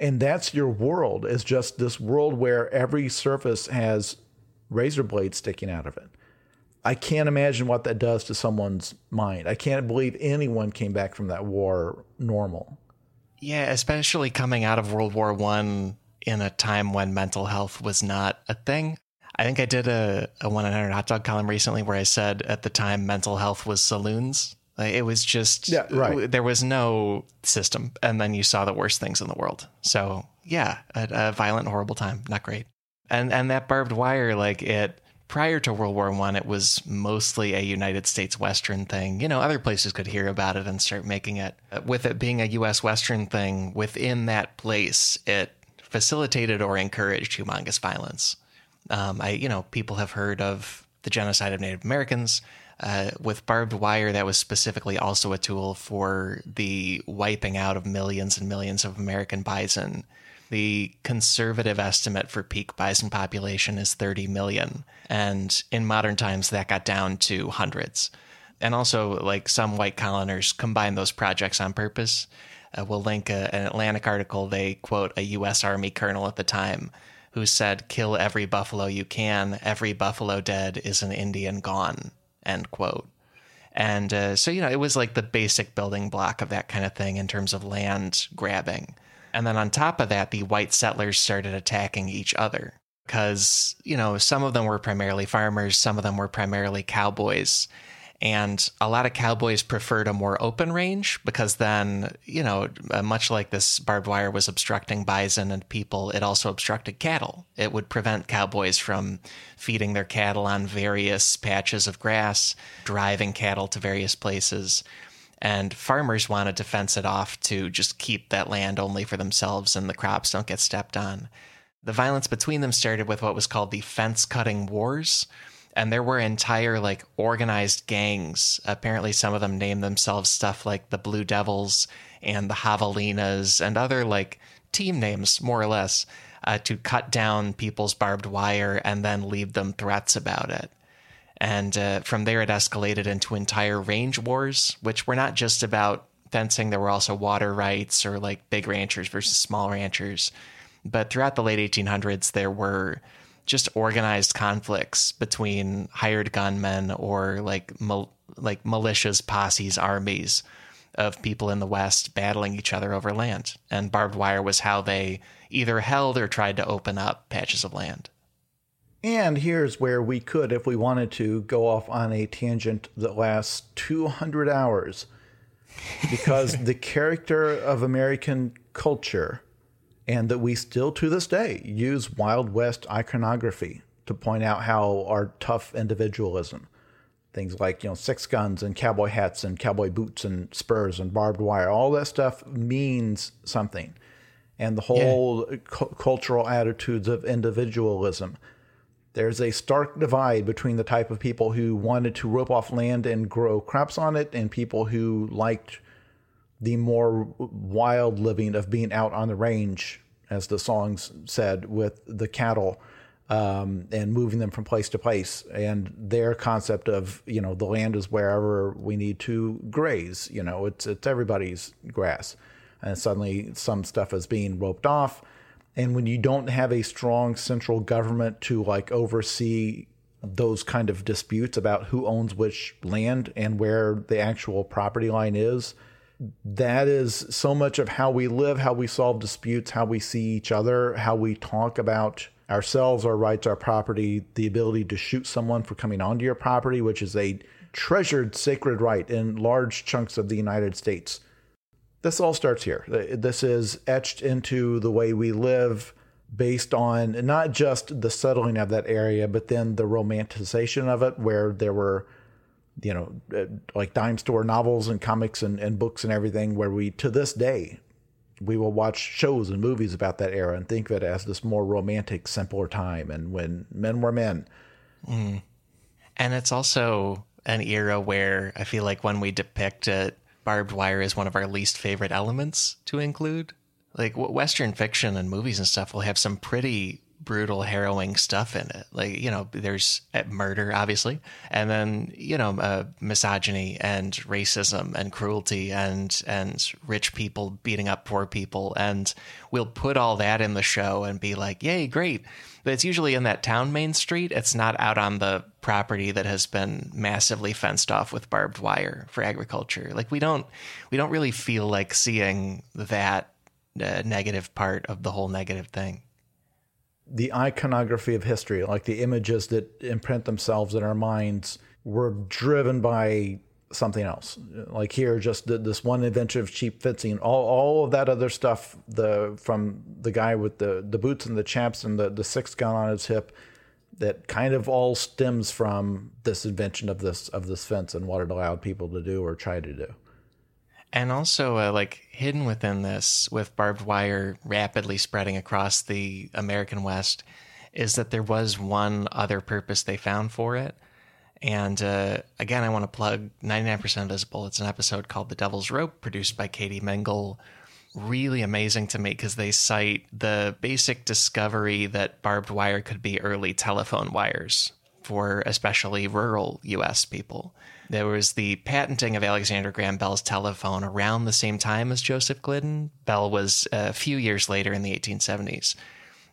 And that's your world, is just this world where every surface has razor blades sticking out of it. I can't imagine what that does to someone's mind. I can't believe anyone came back from that war normal. Yeah, especially coming out of World War One in a time when mental health was not a thing. I think I did a, a 100 hot dog column recently where I said at the time mental health was saloons. Like it was just, yeah, right. there was no system. And then you saw the worst things in the world. So, yeah, a, a violent, horrible time. Not great. And, and that barbed wire, like it, prior to World War One, it was mostly a United States Western thing. You know, other places could hear about it and start making it. With it being a U.S. Western thing, within that place, it facilitated or encouraged humongous violence. Um, I, you know, people have heard of the genocide of Native Americans. Uh, with barbed wire, that was specifically also a tool for the wiping out of millions and millions of American bison. The conservative estimate for peak bison population is 30 million. And in modern times, that got down to hundreds. And also, like some white coloners combine those projects on purpose uh, we'll link a, an Atlantic article. They quote a U.S. Army colonel at the time who said, "Kill every buffalo you can. Every buffalo dead is an Indian gone." End quote. And uh, so you know, it was like the basic building block of that kind of thing in terms of land grabbing. And then on top of that, the white settlers started attacking each other because you know some of them were primarily farmers, some of them were primarily cowboys and a lot of cowboys preferred a more open range because then, you know, uh, much like this barbed wire was obstructing bison and people, it also obstructed cattle. It would prevent cowboys from feeding their cattle on various patches of grass, driving cattle to various places. And farmers wanted to fence it off to just keep that land only for themselves and the crops don't get stepped on. The violence between them started with what was called the fence cutting wars and there were entire like organized gangs. Apparently, some of them named themselves stuff like the Blue Devils and the Javelinas and other like team names, more or less, uh, to cut down people's barbed wire and then leave them threats about it. And uh, from there, it escalated into entire range wars, which were not just about fencing. There were also water rights or like big ranchers versus small ranchers. But throughout the late 1800s, there were just organized conflicts between hired gunmen or like mal- like militias, posses, armies of people in the West battling each other over land. And barbed wire was how they either held or tried to open up patches of land. And here's where we could, if we wanted to, go off on a tangent that lasts 200 hours. Because the character of American culture, and that we still to this day use Wild West iconography to point out how our tough individualism, things like, you know, six guns and cowboy hats and cowboy boots and spurs and barbed wire, all that stuff means something. And the whole yeah. cu- cultural attitudes of individualism there's a stark divide between the type of people who wanted to rope off land and grow crops on it and people who liked the more wild living of being out on the range, as the songs said, with the cattle um, and moving them from place to place. And their concept of, you know, the land is wherever we need to graze. You know, it's, it's everybody's grass. And suddenly some stuff is being roped off and when you don't have a strong central government to like oversee those kind of disputes about who owns which land and where the actual property line is that is so much of how we live how we solve disputes how we see each other how we talk about ourselves our rights our property the ability to shoot someone for coming onto your property which is a treasured sacred right in large chunks of the united states this all starts here. This is etched into the way we live based on not just the settling of that area, but then the romanticization of it, where there were, you know, uh, like dime store novels and comics and, and books and everything, where we, to this day, we will watch shows and movies about that era and think of it as this more romantic, simpler time and when men were men. Mm. And it's also an era where I feel like when we depict it, barbed wire is one of our least favorite elements to include. Like Western fiction and movies and stuff will have some pretty brutal, harrowing stuff in it. Like, you know, there's uh, murder, obviously, and then, you know, uh, misogyny and racism and cruelty and, and rich people beating up poor people. And we'll put all that in the show and be like, yay, great. But it's usually in that town main street. It's not out on the property that has been massively fenced off with barbed wire for agriculture. Like we don't, we don't really feel like seeing that uh, negative part of the whole negative thing the iconography of history, like the images that imprint themselves in our minds, were driven by something else. Like here, just this one invention of cheap fencing, all, all of that other stuff, the from the guy with the, the boots and the chaps and the, the six gun on his hip, that kind of all stems from this invention of this of this fence and what it allowed people to do or try to do. And also, uh, like hidden within this, with barbed wire rapidly spreading across the American West, is that there was one other purpose they found for it. And uh, again, I want to plug 99% Invisible. It's an episode called The Devil's Rope, produced by Katie Mingle. Really amazing to me because they cite the basic discovery that barbed wire could be early telephone wires for especially rural US people. There was the patenting of Alexander Graham Bell's telephone around the same time as Joseph Glidden. Bell was a few years later in the 1870s.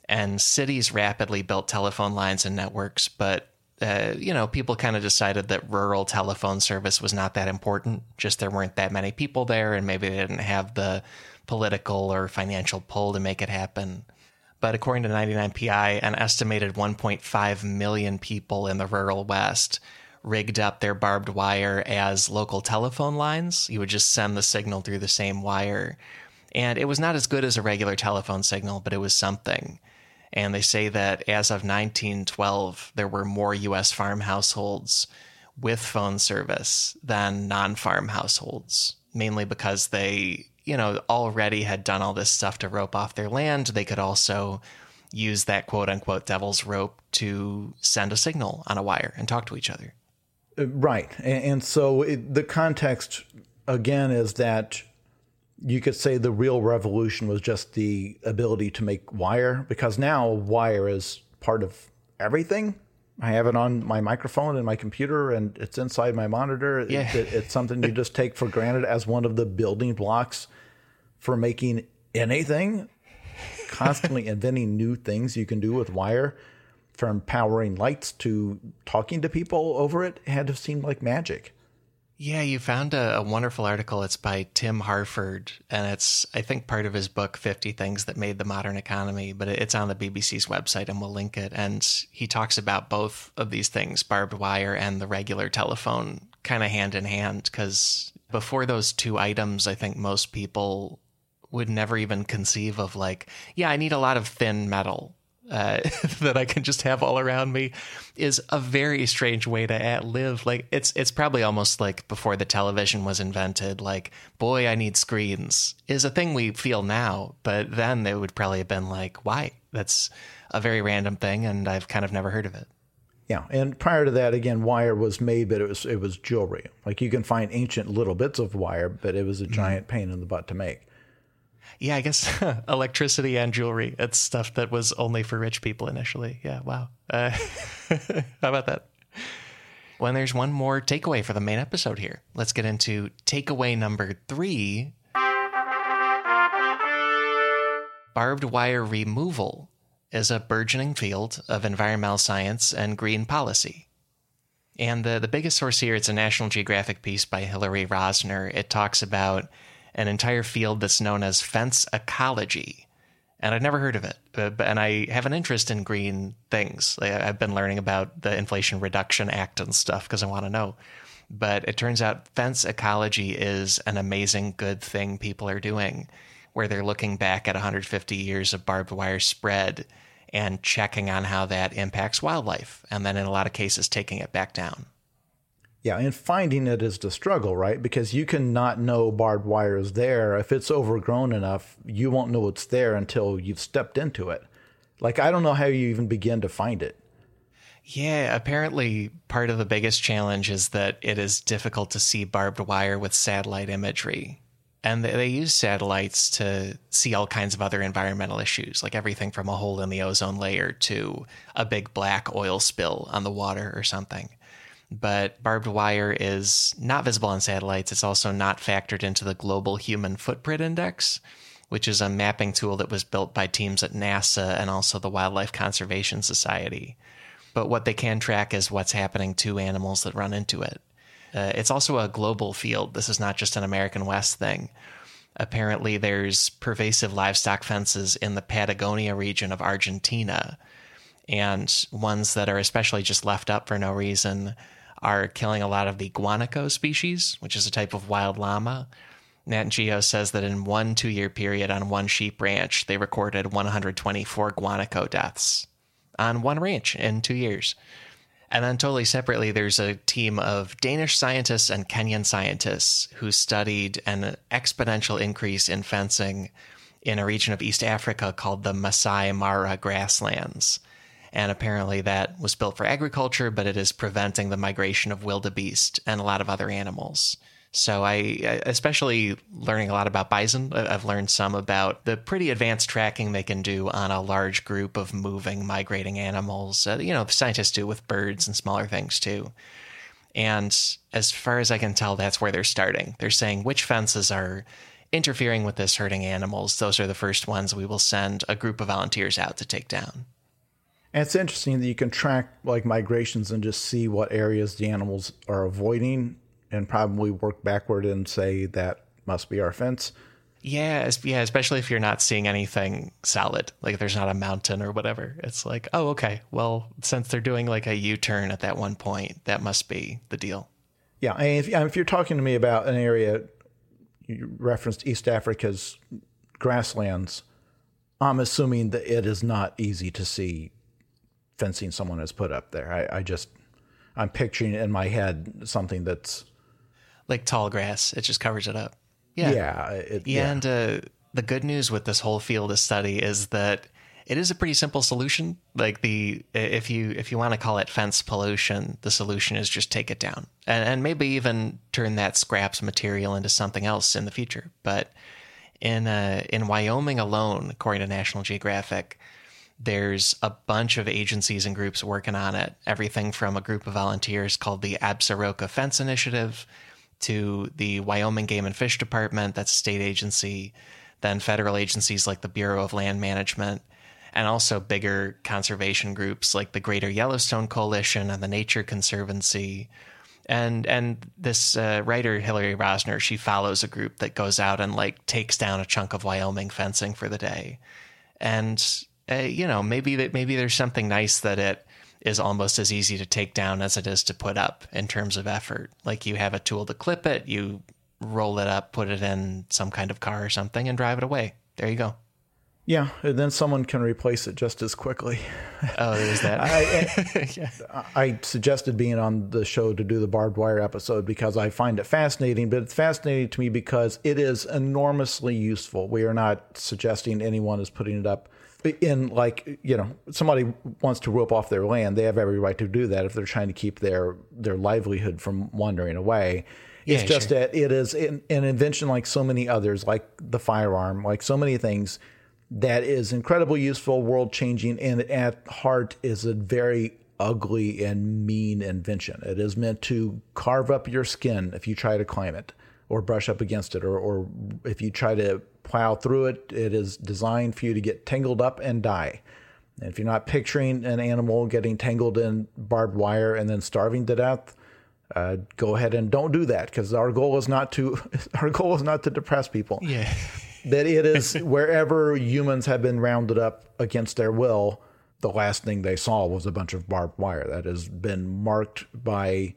And cities rapidly built telephone lines and networks, but uh, you know, people kind of decided that rural telephone service was not that important. Just there weren't that many people there, and maybe they didn't have the political or financial pull to make it happen. But according to 99PI, an estimated 1.5 million people in the rural West rigged up their barbed wire as local telephone lines. You would just send the signal through the same wire. And it was not as good as a regular telephone signal, but it was something. And they say that as of 1912, there were more US farm households with phone service than non farm households, mainly because they, you know, already had done all this stuff to rope off their land. They could also use that quote unquote devil's rope to send a signal on a wire and talk to each other. Uh, right. And, so it, the context, again, is that you could say the real revolution was just the ability to make wire, because now wire is part of everything. I have it on my microphone and my computer, and it's inside my monitor. Yeah. It, it's something you just take for granted as one of the building blocks for making anything. constantly inventing new things you can do with wire, from powering lights to talking to people over it, had to seem like magic. Yeah, you found a, a, wonderful article. It's by Tim Harford, and it's, I think, part of his book, 50 Things That Made the Modern Economy, but it's on the BBC's website, and we'll link it. And he talks about both of these things, barbed wire and the regular telephone, kind of hand in hand, because before those two items, I think most people would never even conceive of, like, yeah, I need a lot of thin metal uh, that I can just have all around me is a very strange way to live. Like it's it's probably almost like before the television was invented. Like boy, I need screens is a thing we feel now, but then it would probably have been like why? That's a very random thing, and I've kind of never heard of it. Yeah, and prior to that, again, wire was made, but it was it was jewelry. Like you can find ancient little bits of wire, but it was a giant mm-hmm. pain in the butt to make yeah, I guess electricity and jewelry. It's stuff that was only for rich people initially. Yeah, wow. Uh, how about that? When there's one more takeaway for the main episode here, let's get into takeaway number three barbed wire removal is a burgeoning field of environmental science and green policy. And the, the biggest source here, it's a National Geographic piece by Hillary Rosner. It talks about an entire field that's known as fence ecology. And I'd never heard of it, uh, but, and I have an interest in green things. I've been learning about the Inflation Reduction Act and stuff because I want to know. But it turns out fence ecology is an amazing, good thing people are doing, where they're looking back at 150 years of barbed wire spread and checking on how that impacts wildlife, and then in a lot of cases, taking it back down. Yeah, and finding it is the struggle, right? Because you cannot know barbed wire is there. If it's overgrown enough, you won't know it's there until you've stepped into it. Like, I don't know how you even begin to find it. Yeah, apparently part of the biggest challenge is that it is difficult to see barbed wire with satellite imagery. And they use satellites to see all kinds of other environmental issues, like everything from a hole in the ozone layer to a big black oil spill on the water or something but barbed wire is not visible on satellites. It's also not factored into the Global Human Footprint Index, which is a mapping tool that was built by teams at NASA and also the Wildlife Conservation Society. But what they can track is what's happening to animals that run into it. Uh, it's also a global field. This is not just an American West thing. Apparently, there's pervasive livestock fences in the Patagonia region of Argentina, and ones that are especially just left up for no reason are killing a lot of the guanaco species, which is a type of wild llama. Nat Geo says that in one two year period on one sheep ranch, they recorded 124 guanaco deaths on one ranch in two years. And then, totally separately, there's a team of Danish scientists and Kenyan scientists who studied an exponential increase in fencing in a region of East Africa called the Masai Mara grasslands. And apparently that was built for agriculture, but it is preventing the migration of wildebeest and a lot of other animals. So I, especially learning a lot about bison, I've learned some about the pretty advanced tracking they can do on a large group of moving, migrating animals. Uh, you know, scientists do with birds and smaller things too. And as far as I can tell, that's where they're starting. They're saying which fences are interfering with this hurting animals. Those are the first ones we will send a group of volunteers out to take down. And it's interesting that you can track like migrations and just see what areas the animals are avoiding and probably work backward and say that must be our fence. Yeah, yeah, especially if you're not seeing anything solid, like there's not a mountain or whatever. It's like, oh, okay. Well, since they're doing like a U-turn at that one point, that must be the deal. Yeah, and if, if you're talking to me about an area, you referenced East Africa's grasslands. I'm assuming that it is not easy to see fencing someone has put up there. I, I just I'm picturing in my head something that's like tall grass. It just covers it up. Yeah, yeah, it, yeah. And uh, the good news with this whole field of study is that it is a pretty simple solution. Like the if you if you want to call it fence pollution, the solution is just take it down and, and maybe even turn that scraps material into something else in the future. But in uh, in Wyoming alone, according to National Geographic, there's a bunch of agencies and groups working on it. Everything from a group of volunteers called the Absaroka Fence Initiative to the Wyoming Game and Fish Department, that's a state agency. then federal agencies like the Bureau of Land Management and also bigger conservation groups like the Greater Yellowstone Coalition and the Nature Conservancy. And and this uh, writer Hillary Rosner, she follows a group that goes out and like takes down a chunk of Wyoming fencing for the day, and uh, you know maybe that maybe there's something nice that it is almost as easy to take down as it is to put up in terms of effort. Like you have a tool to clip it, you roll it up, put it in some kind of car or something, and drive it away. There you go. Yeah, and then someone can replace it just as quickly. Oh, there's that. I, I suggested being on the show to do the barbed wire episode because I find it fascinating, but it's fascinating to me because it is enormously useful. We are not suggesting anyone is putting it up in like you know somebody wants to rope off their land they have every right to do that if they're trying to keep their their livelihood from wandering away it's just sure. that it is an, an invention like so many others like the firearm like so many things that is incredibly useful world changing and at heart is a very ugly and mean invention it is meant to carve up your skin if you try to climb it or brush up against it or, or if you try to plow through it. It is designed for you to get tangled up and die. And if you're not picturing an animal getting tangled in barbed wire and then starving to death uh, go ahead and don't do that because our goal is not to our goal is not to depress people. Yeah. that it is wherever humans have been rounded up against their will the last thing they saw was a bunch of barbed wire that has been marked by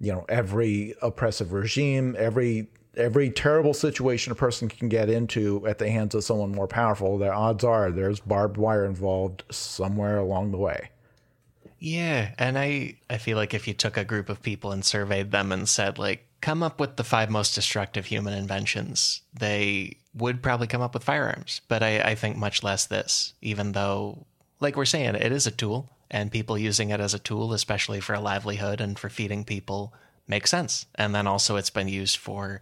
you know every oppressive regime every every terrible situation a person can get into at the hands of someone more powerful the odds are there's barbed wire involved somewhere along the way Yeah, and I I feel like if you took a group of people and surveyed them and said like come up with the five most destructive human inventions, they would probably come up with firearms. But I, I think much less this, even though like we're saying, it is a tool and people using it as a tool, especially for a livelihood and for feeding people, makes sense. And then also it's been used for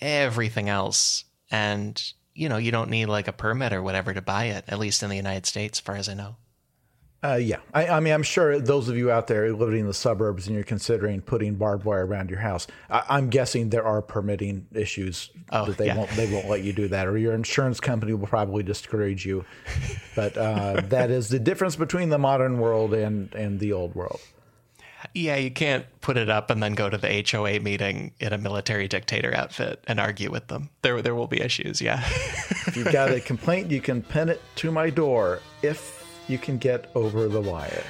everything else. And you know, you don't need like a permit or whatever to buy it, at least in the United States, as far as I know. Uh, yeah, I, I mean, I'm sure those of you out there living in the suburbs and you're considering putting barbed wire around your house, I, I'm guessing there are permitting issues Oh, that they yeah. won't they won't let you do that, or your insurance company will probably discourage you. But uh, that is the difference between the modern world and and the old world. Yeah, you can't put it up and then go to the HOA meeting in a military dictator outfit and argue with them. There, there will be issues. Yeah. If you've got a complaint, you can pin it to my door if you can get over the wire.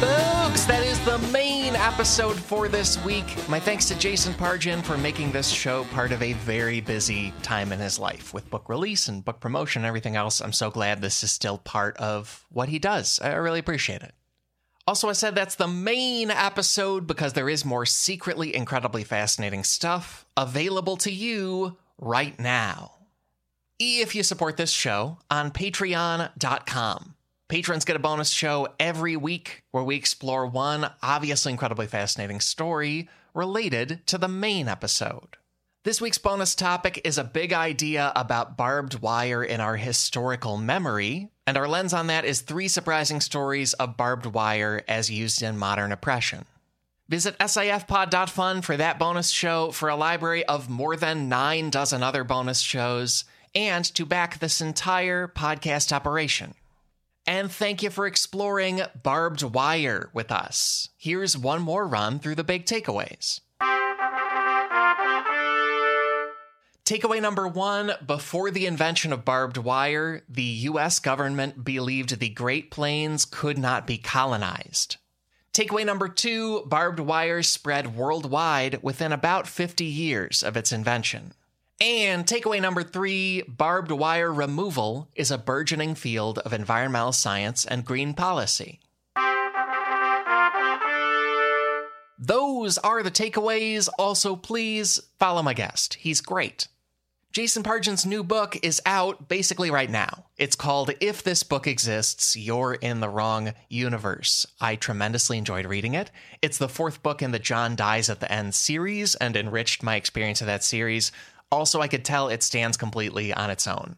Folks, that is the main episode for this week. My thanks to Jason Pargin for making this show part of a very busy time in his life with book release and book promotion and everything else. I'm so glad this is still part of what he does. I really appreciate it. Also, I said that's the main episode because there is more secretly incredibly fascinating stuff available to you right now. If you support this show on patreon.com, patrons get a bonus show every week where we explore one obviously incredibly fascinating story related to the main episode. This week's bonus topic is a big idea about barbed wire in our historical memory, and our lens on that is three surprising stories of barbed wire as used in modern oppression. Visit sifpod.fun for that bonus show, for a library of more than nine dozen other bonus shows, and to back this entire podcast operation. And thank you for exploring barbed wire with us. Here's one more run through the big takeaways. Takeaway number one Before the invention of barbed wire, the US government believed the Great Plains could not be colonized. Takeaway number two barbed wire spread worldwide within about 50 years of its invention. And takeaway number three barbed wire removal is a burgeoning field of environmental science and green policy. Those are the takeaways. Also, please follow my guest. He's great. Jason Pargin's new book is out basically right now. It's called If This Book Exists, You're in the Wrong Universe. I tremendously enjoyed reading it. It's the fourth book in the John Dies at the End series and enriched my experience of that series. Also, I could tell it stands completely on its own.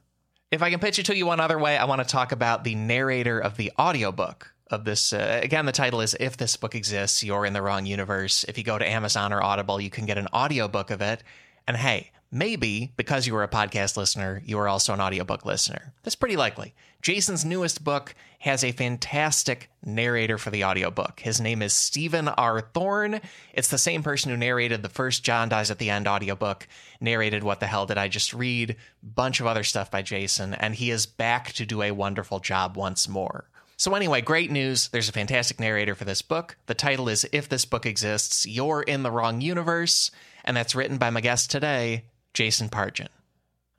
If I can pitch it to you one other way, I want to talk about the narrator of the audiobook of this. Uh, again, the title is If This Book Exists, You're in the Wrong Universe. If you go to Amazon or Audible, you can get an audiobook of it. And hey, maybe because you were a podcast listener, you are also an audiobook listener. That's pretty likely. Jason's newest book has a fantastic narrator for the audiobook. His name is Stephen R. Thorne. It's the same person who narrated the first John Dies at the End audiobook, narrated What the Hell Did I Just Read, bunch of other stuff by Jason, and he is back to do a wonderful job once more. So, anyway, great news. There's a fantastic narrator for this book. The title is If This Book Exists, You're in the Wrong Universe, and that's written by my guest today, Jason Pargin.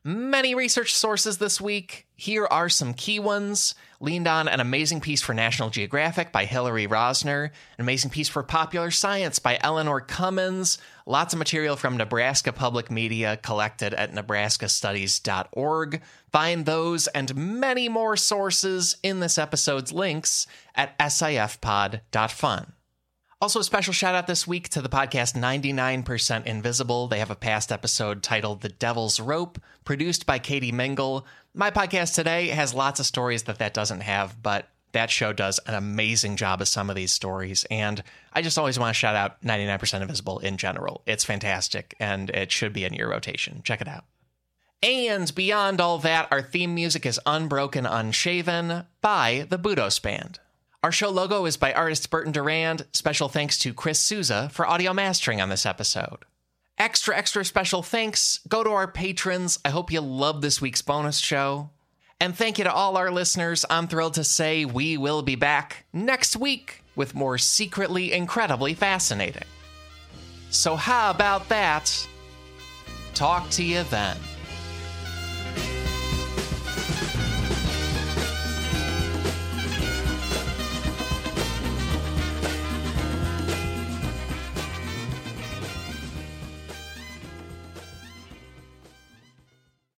Many research sources this week. Here are some key ones. Leaned on an amazing piece for National Geographic by Hillary Rosner, an amazing piece for Popular Science by Eleanor Cummins, lots of material from Nebraska Public Media collected at nebraskastudies.org. Find those and many more sources in this episode's links at sifpod.fun. Also, a special shout out this week to the podcast 99% Invisible. They have a past episode titled The Devil's Rope, produced by Katie Mingle. My podcast today has lots of stories that that doesn't have, but that show does an amazing job of some of these stories. And I just always want to shout out 99% Invisible in general. It's fantastic and it should be in your rotation. Check it out. And beyond all that, our theme music is Unbroken Unshaven by the Budos Band. Our show logo is by artist Burton Durand. Special thanks to Chris Souza for audio mastering on this episode. Extra, extra special thanks go to our patrons. I hope you love this week's bonus show. And thank you to all our listeners. I'm thrilled to say we will be back next week with more secretly incredibly fascinating. So, how about that? Talk to you then.